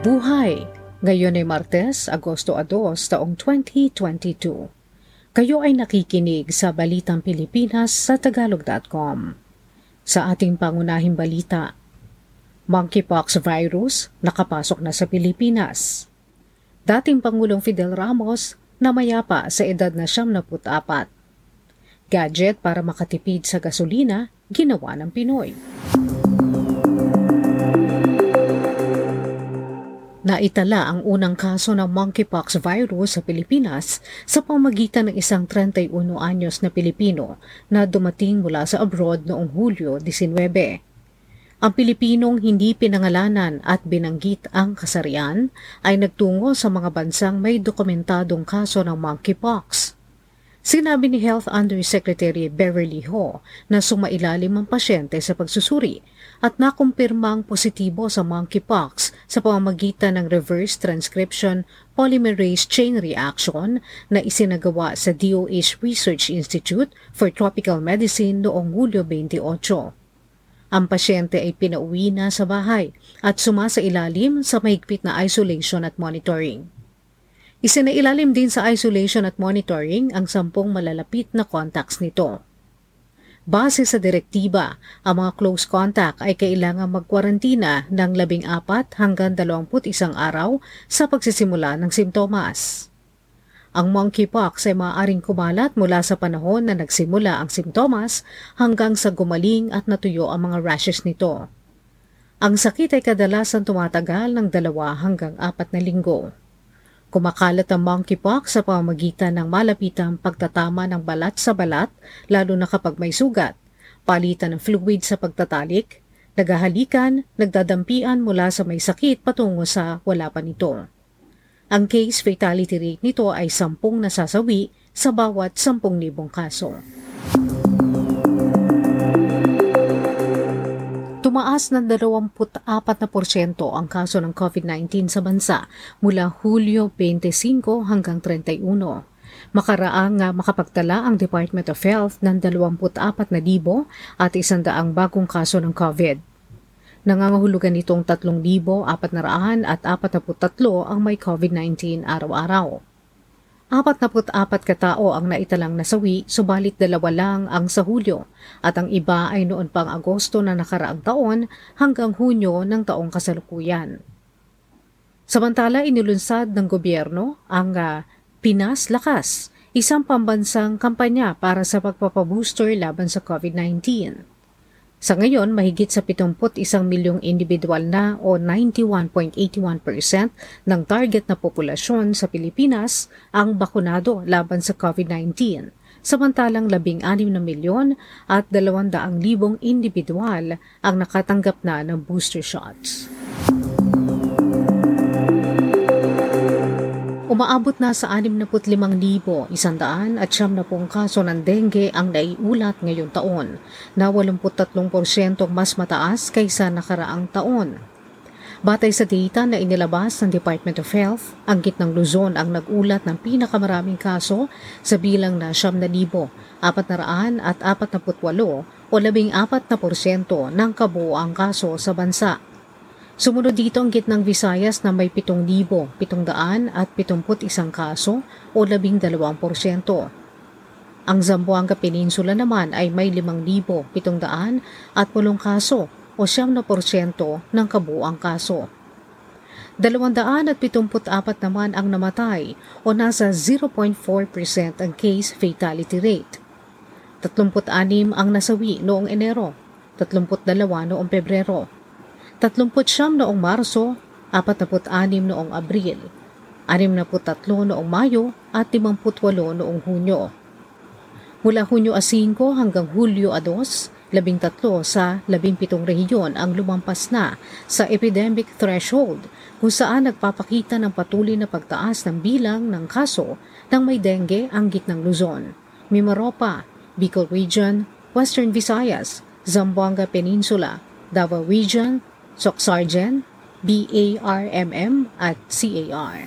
Mabuhay! Ngayon ay Martes, Agosto 2, taong 2022. Kayo ay nakikinig sa Balitang Pilipinas sa Tagalog.com. Sa ating pangunahing balita, Monkeypox virus nakapasok na sa Pilipinas. Dating Pangulong Fidel Ramos namayapa sa edad na 74. Gadget para makatipid sa gasolina, ginawa ng Pinoy. Naitala ang unang kaso ng monkeypox virus sa Pilipinas sa pamagitan ng isang 31 anyos na Pilipino na dumating mula sa abroad noong Hulyo 19. Ang Pilipinong hindi pinangalanan at binanggit ang kasarian ay nagtungo sa mga bansang may dokumentadong kaso ng monkeypox. Sinabi ni Health Undersecretary Beverly Ho na sumailalim ang pasyente sa pagsusuri at nakumpirmang positibo sa monkeypox sa pamamagitan ng reverse transcription polymerase chain reaction na isinagawa sa DOH Research Institute for Tropical Medicine noong Hulyo 28. Ang pasyente ay pinauwi na sa bahay at sumasa ilalim sa mahigpit na isolation at monitoring. Isinailalim din sa isolation at monitoring ang sampung malalapit na contacts nito. Base sa direktiba, ang mga close contact ay kailangang magkwarantina ng 14 hanggang 21 araw sa pagsisimula ng simptomas. Ang monkeypox ay maaaring kumalat mula sa panahon na nagsimula ang simptomas hanggang sa gumaling at natuyo ang mga rashes nito. Ang sakit ay kadalasan tumatagal ng dalawa hanggang apat na linggo. Kumakalat ang monkeypox sa pamamagitan ng malapitang pagtatama ng balat sa balat, lalo na kapag may sugat, palitan ng fluid sa pagtatalik, nagahalikan, nagdadampian mula sa may sakit patungo sa wala pa nito. Ang case fatality rate nito ay 10 nasasawi sa bawat 10,000 kaso. Tumaas ng 24% ang kaso ng COVID-19 sa bansa mula Hulyo 25 hanggang 31. Makaraang nga makapagtala ang Department of Health ng 24,000 at isandaang bagong kaso ng COVID. Nangangahulugan nitong 3,443 ang may COVID-19 araw-araw. 44 katao ang naitalang nasawi, subalit dalawa lang ang sa Hulyo at ang iba ay noon pang Agosto na nakaraang taon hanggang Hunyo ng taong kasalukuyan. Samantala inilunsad ng gobyerno ang uh, Pinas Lakas, isang pambansang kampanya para sa pagpapabooster laban sa COVID-19. Sa ngayon, mahigit sa 71 milyong individual na o 91.81% ng target na populasyon sa Pilipinas ang bakunado laban sa COVID-19, samantalang 16 na milyon at 200 libong individual ang nakatanggap na ng booster shots. Umaabot na sa 65,100 at siyam na kaso ng dengue ang naiulat ngayong taon na 83% mas mataas kaysa nakaraang taon. Batay sa data na inilabas ng Department of Health, ang gitnang Luzon ang nagulat ng pinakamaraming kaso sa bilang na 7,448 at 48 o 14% ng kabuoang kaso sa bansa. Sumunod dito ang gitnang Visayas na may 7,771 kaso o 12%. Ang Zamboanga Peninsula naman ay may 5,700 at 10 kaso o 7% ng kabuang kaso. 274 naman ang namatay o nasa 0.4% ang case fatality rate. 36 ang nasawi noong Enero, 32 noong Pebrero, 39 noong Marso, 46 noong Abril, 63 noong Mayo at 58 noong Hunyo. Mula Hunyo a 5 hanggang Hulyo a 2, 13 sa 17 rehiyon ang lumampas na sa epidemic threshold kung saan nagpapakita ng patuloy na pagtaas ng bilang ng kaso ng may dengue ang gitnang Luzon, Mimaropa, Bicol Region, Western Visayas, Zamboanga Peninsula, Davao Region, Soksargen, BARMM at CAR.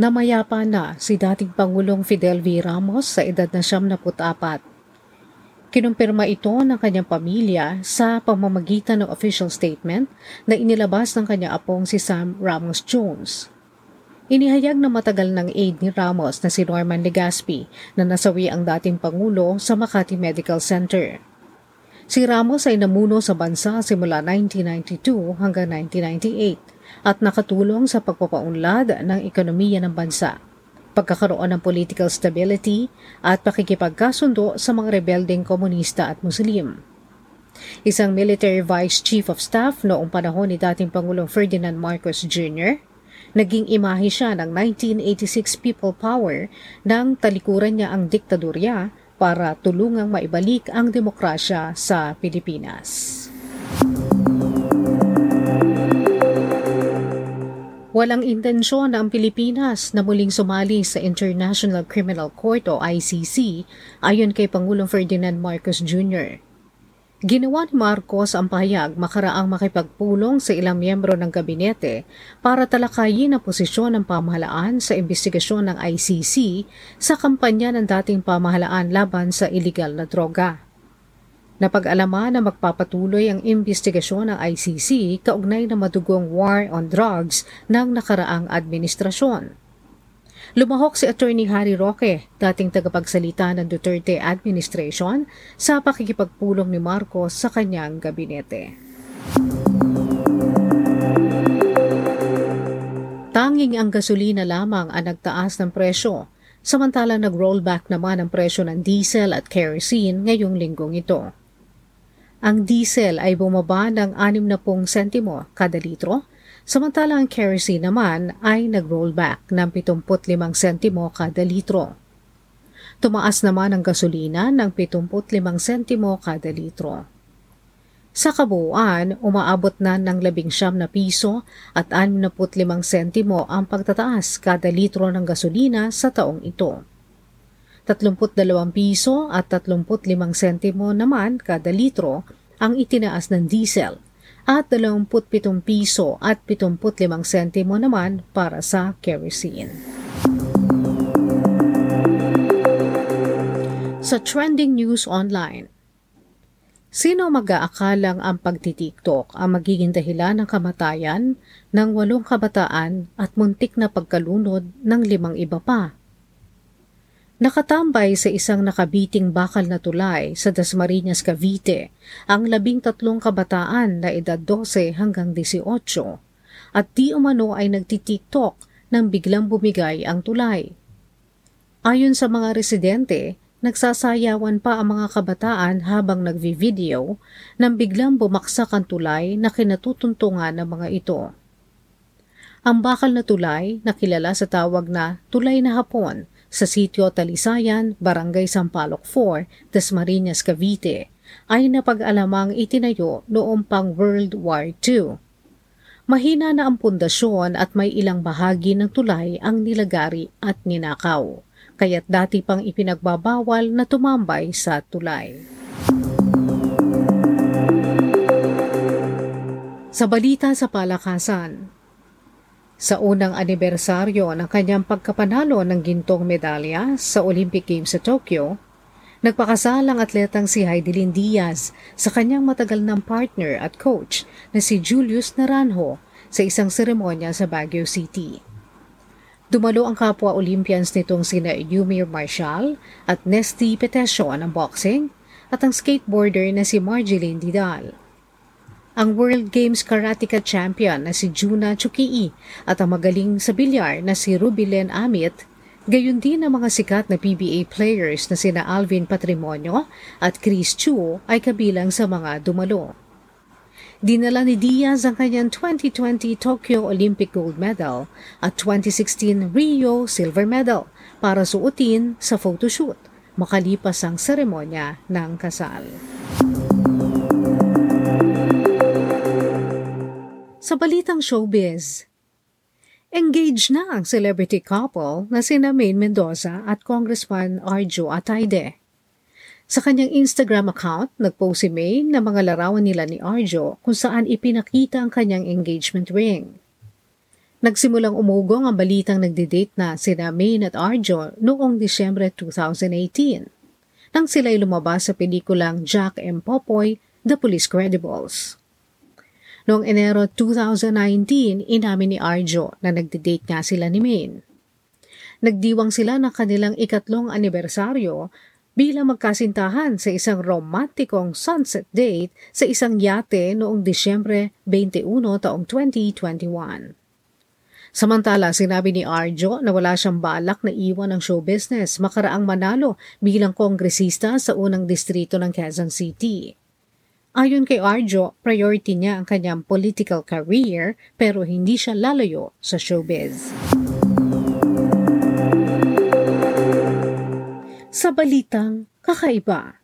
Namayapa na si dating Pangulong Fidel V. Ramos sa edad na 74. Kinumpirma ito ng kanyang pamilya sa pamamagitan ng official statement na inilabas ng kanyang apong si Sam Ramos Jones. Inihayag na matagal ng aid ni Ramos na si Norman Legaspi na nasawi ang dating Pangulo sa Makati Medical Center. Si Ramos ay namuno sa bansa simula 1992 hanggang 1998 at nakatulong sa pagpapaunlad ng ekonomiya ng bansa pagkakaroon ng political stability at pakikipagkasundo sa mga rebelding komunista at Muslim. Isang military vice chief of staff noong panahon ni dating Pangulong Ferdinand Marcos Jr., naging imahe siya ng 1986 People Power nang talikuran niya ang diktadorya para tulungang maibalik ang demokrasya sa Pilipinas. Walang intensyon ang Pilipinas na muling sumali sa International Criminal Court o ICC ayon kay Pangulong Ferdinand Marcos Jr. Ginawa ni Marcos ang pahayag makaraang makipagpulong sa ilang miyembro ng gabinete para talakayin ang posisyon ng pamahalaan sa investigasyon ng ICC sa kampanya ng dating pamahalaan laban sa illegal na droga. Napag-alaman na magpapatuloy ang investigasyon ng ICC kaugnay na madugong war on drugs ng nakaraang administrasyon. Lumahok si Attorney Harry Roque, dating tagapagsalita ng Duterte administration, sa pakikipagpulong ni Marcos sa kanyang gabinete. Tanging ang gasolina lamang ang nagtaas ng presyo, samantalang nag-rollback naman ang presyo ng diesel at kerosene ngayong linggong ito. Ang diesel ay bumaba ng 60 sentimo kada litro, samantalang ang kerosene naman ay nag-rollback ng 75 sentimo kada litro. Tumaas naman ang gasolina ng 75 sentimo kada litro. Sa kabuuan, umaabot na ng 11 na piso at 65 sentimo ang pagtataas kada litro ng gasolina sa taong ito. 32 piso at 35 sentimo naman kada litro ang itinaas ng diesel at 27 piso at 75 sentimo naman para sa kerosene. Sa trending news online, Sino mag-aakalang ang pagtitiktok ang magiging dahilan ng kamatayan ng walong kabataan at muntik na pagkalunod ng limang iba pa? Nakatambay sa isang nakabiting bakal na tulay sa Dasmariñas, Cavite ang labing tatlong kabataan na edad 12 hanggang 18 at di umano ay nagtitiktok nang biglang bumigay ang tulay. Ayon sa mga residente, nagsasayawan pa ang mga kabataan habang nagvi-video nang biglang bumaksak ang tulay na kinatutuntungan ng mga ito. Ang bakal na tulay, nakilala sa tawag na tulay na hapon, sa sitio Talisayan, Barangay Sampaloc 4, Dasmariñas, Cavite, ay napag-alamang itinayo noong pang World War II. Mahina na ang pundasyon at may ilang bahagi ng tulay ang nilagari at ninakaw, kaya't dati pang ipinagbabawal na tumambay sa tulay. Sa balita sa palakasan, sa unang anibersaryo ng kanyang pagkapanalo ng gintong medalya sa Olympic Games sa Tokyo, nagpakasal ang atletang si Heidelin Diaz sa kanyang matagal ng partner at coach na si Julius Naranjo sa isang seremonya sa Baguio City. Dumalo ang kapwa Olympians nitong sina Yumir Marshall at Nesty Petesio ng boxing at ang skateboarder na si Marjeline Didal ang World Games Karateka champion na si Juna Chukii at ang magaling sa bilyar na si Rubilen Amit, gayon din ang mga sikat na PBA players na sina Alvin Patrimonio at Chris Chu ay kabilang sa mga dumalo. Dinala ni Diaz ang kanyang 2020 Tokyo Olympic Gold Medal at 2016 Rio Silver Medal para suotin sa photoshoot makalipas ang seremonya ng kasal. Sa balitang showbiz, engaged na ang celebrity couple na sina Maine Mendoza at Congressman Arjo Atayde. Sa kanyang Instagram account, nagpost si Maine na mga larawan nila ni Arjo kung saan ipinakita ang kanyang engagement ring. Nagsimulang umugong ang balitang nagde-date na sina Maine at Arjo noong Disyembre 2018. nang sila'y lumabas sa pelikulang Jack M. Popoy, The Police Credibles. Noong Enero 2019, inamin ni Arjo na nagde-date nga sila ni Maine. Nagdiwang sila ng kanilang ikatlong anibersaryo bilang magkasintahan sa isang romantikong sunset date sa isang yate noong Disyembre 21 taong 2021. Samantala, sinabi ni Arjo na wala siyang balak na iwan ang show business makaraang manalo bilang kongresista sa unang distrito ng Quezon City. Ayon kay Arjo, priority niya ang kanyang political career pero hindi siya lalayo sa showbiz. Sa balitang kakaiba,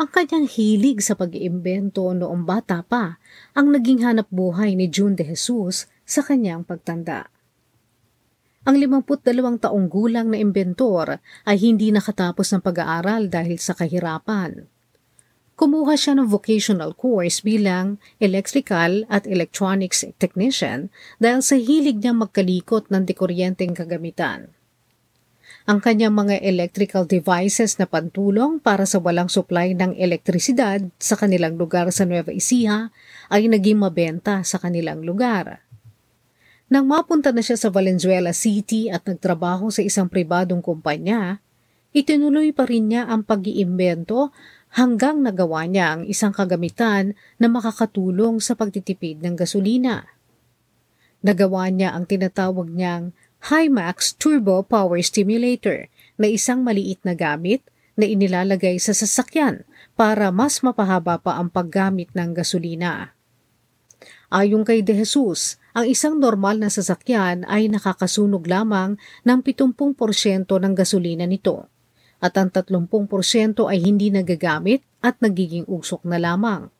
ang kanyang hilig sa pag-iimbento noong bata pa ang naging hanap buhay ni June de Jesus sa kanyang pagtanda. Ang 52 taong gulang na imbentor ay hindi nakatapos ng pag-aaral dahil sa kahirapan. Kumuha siya ng vocational course bilang electrical at electronics technician dahil sa hilig niya magkalikot ng dekuryenteng kagamitan. Ang kanyang mga electrical devices na pantulong para sa walang supply ng elektrisidad sa kanilang lugar sa Nueva Ecija ay naging mabenta sa kanilang lugar. Nang mapunta na siya sa Valenzuela City at nagtrabaho sa isang pribadong kumpanya, itinuloy pa rin niya ang pag-iimbento hanggang nagawa niya ang isang kagamitan na makakatulong sa pagtitipid ng gasolina. Nagawa niya ang tinatawag niyang Himax Turbo Power Stimulator na isang maliit na gamit na inilalagay sa sasakyan para mas mapahaba pa ang paggamit ng gasolina. Ayon kay De Jesus, ang isang normal na sasakyan ay nakakasunog lamang ng 70% ng gasolina nito at ang 30% ay hindi nagagamit at nagiging usok na lamang.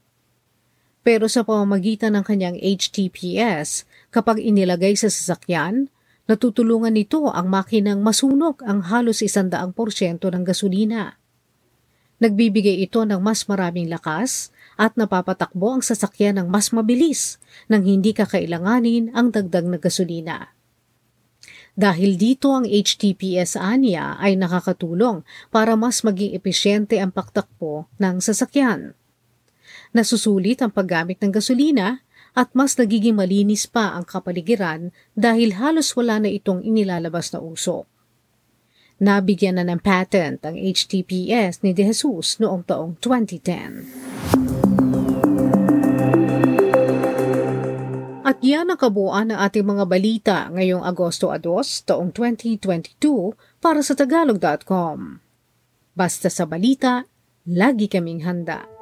Pero sa pamamagitan ng kanyang HTPS, kapag inilagay sa sasakyan, natutulungan nito ang makinang masunog ang halos 100% ng gasolina. Nagbibigay ito ng mas maraming lakas at napapatakbo ang sasakyan ng mas mabilis nang hindi kakailanganin ang dagdag na gasolina. Dahil dito ang HTPS anya ay nakakatulong para mas maging epesyente ang pagtakbo ng sasakyan. Nasusulit ang paggamit ng gasolina at mas nagiging malinis pa ang kapaligiran dahil halos wala na itong inilalabas na usok. Nabigyan na ng patent ang HTPS ni De Jesus noong taong 2010. At yan ang kabuuan ng ating mga balita ngayong Agosto 2, taong 2022 para sa Tagalog.com. Basta sa balita, lagi kaming handa.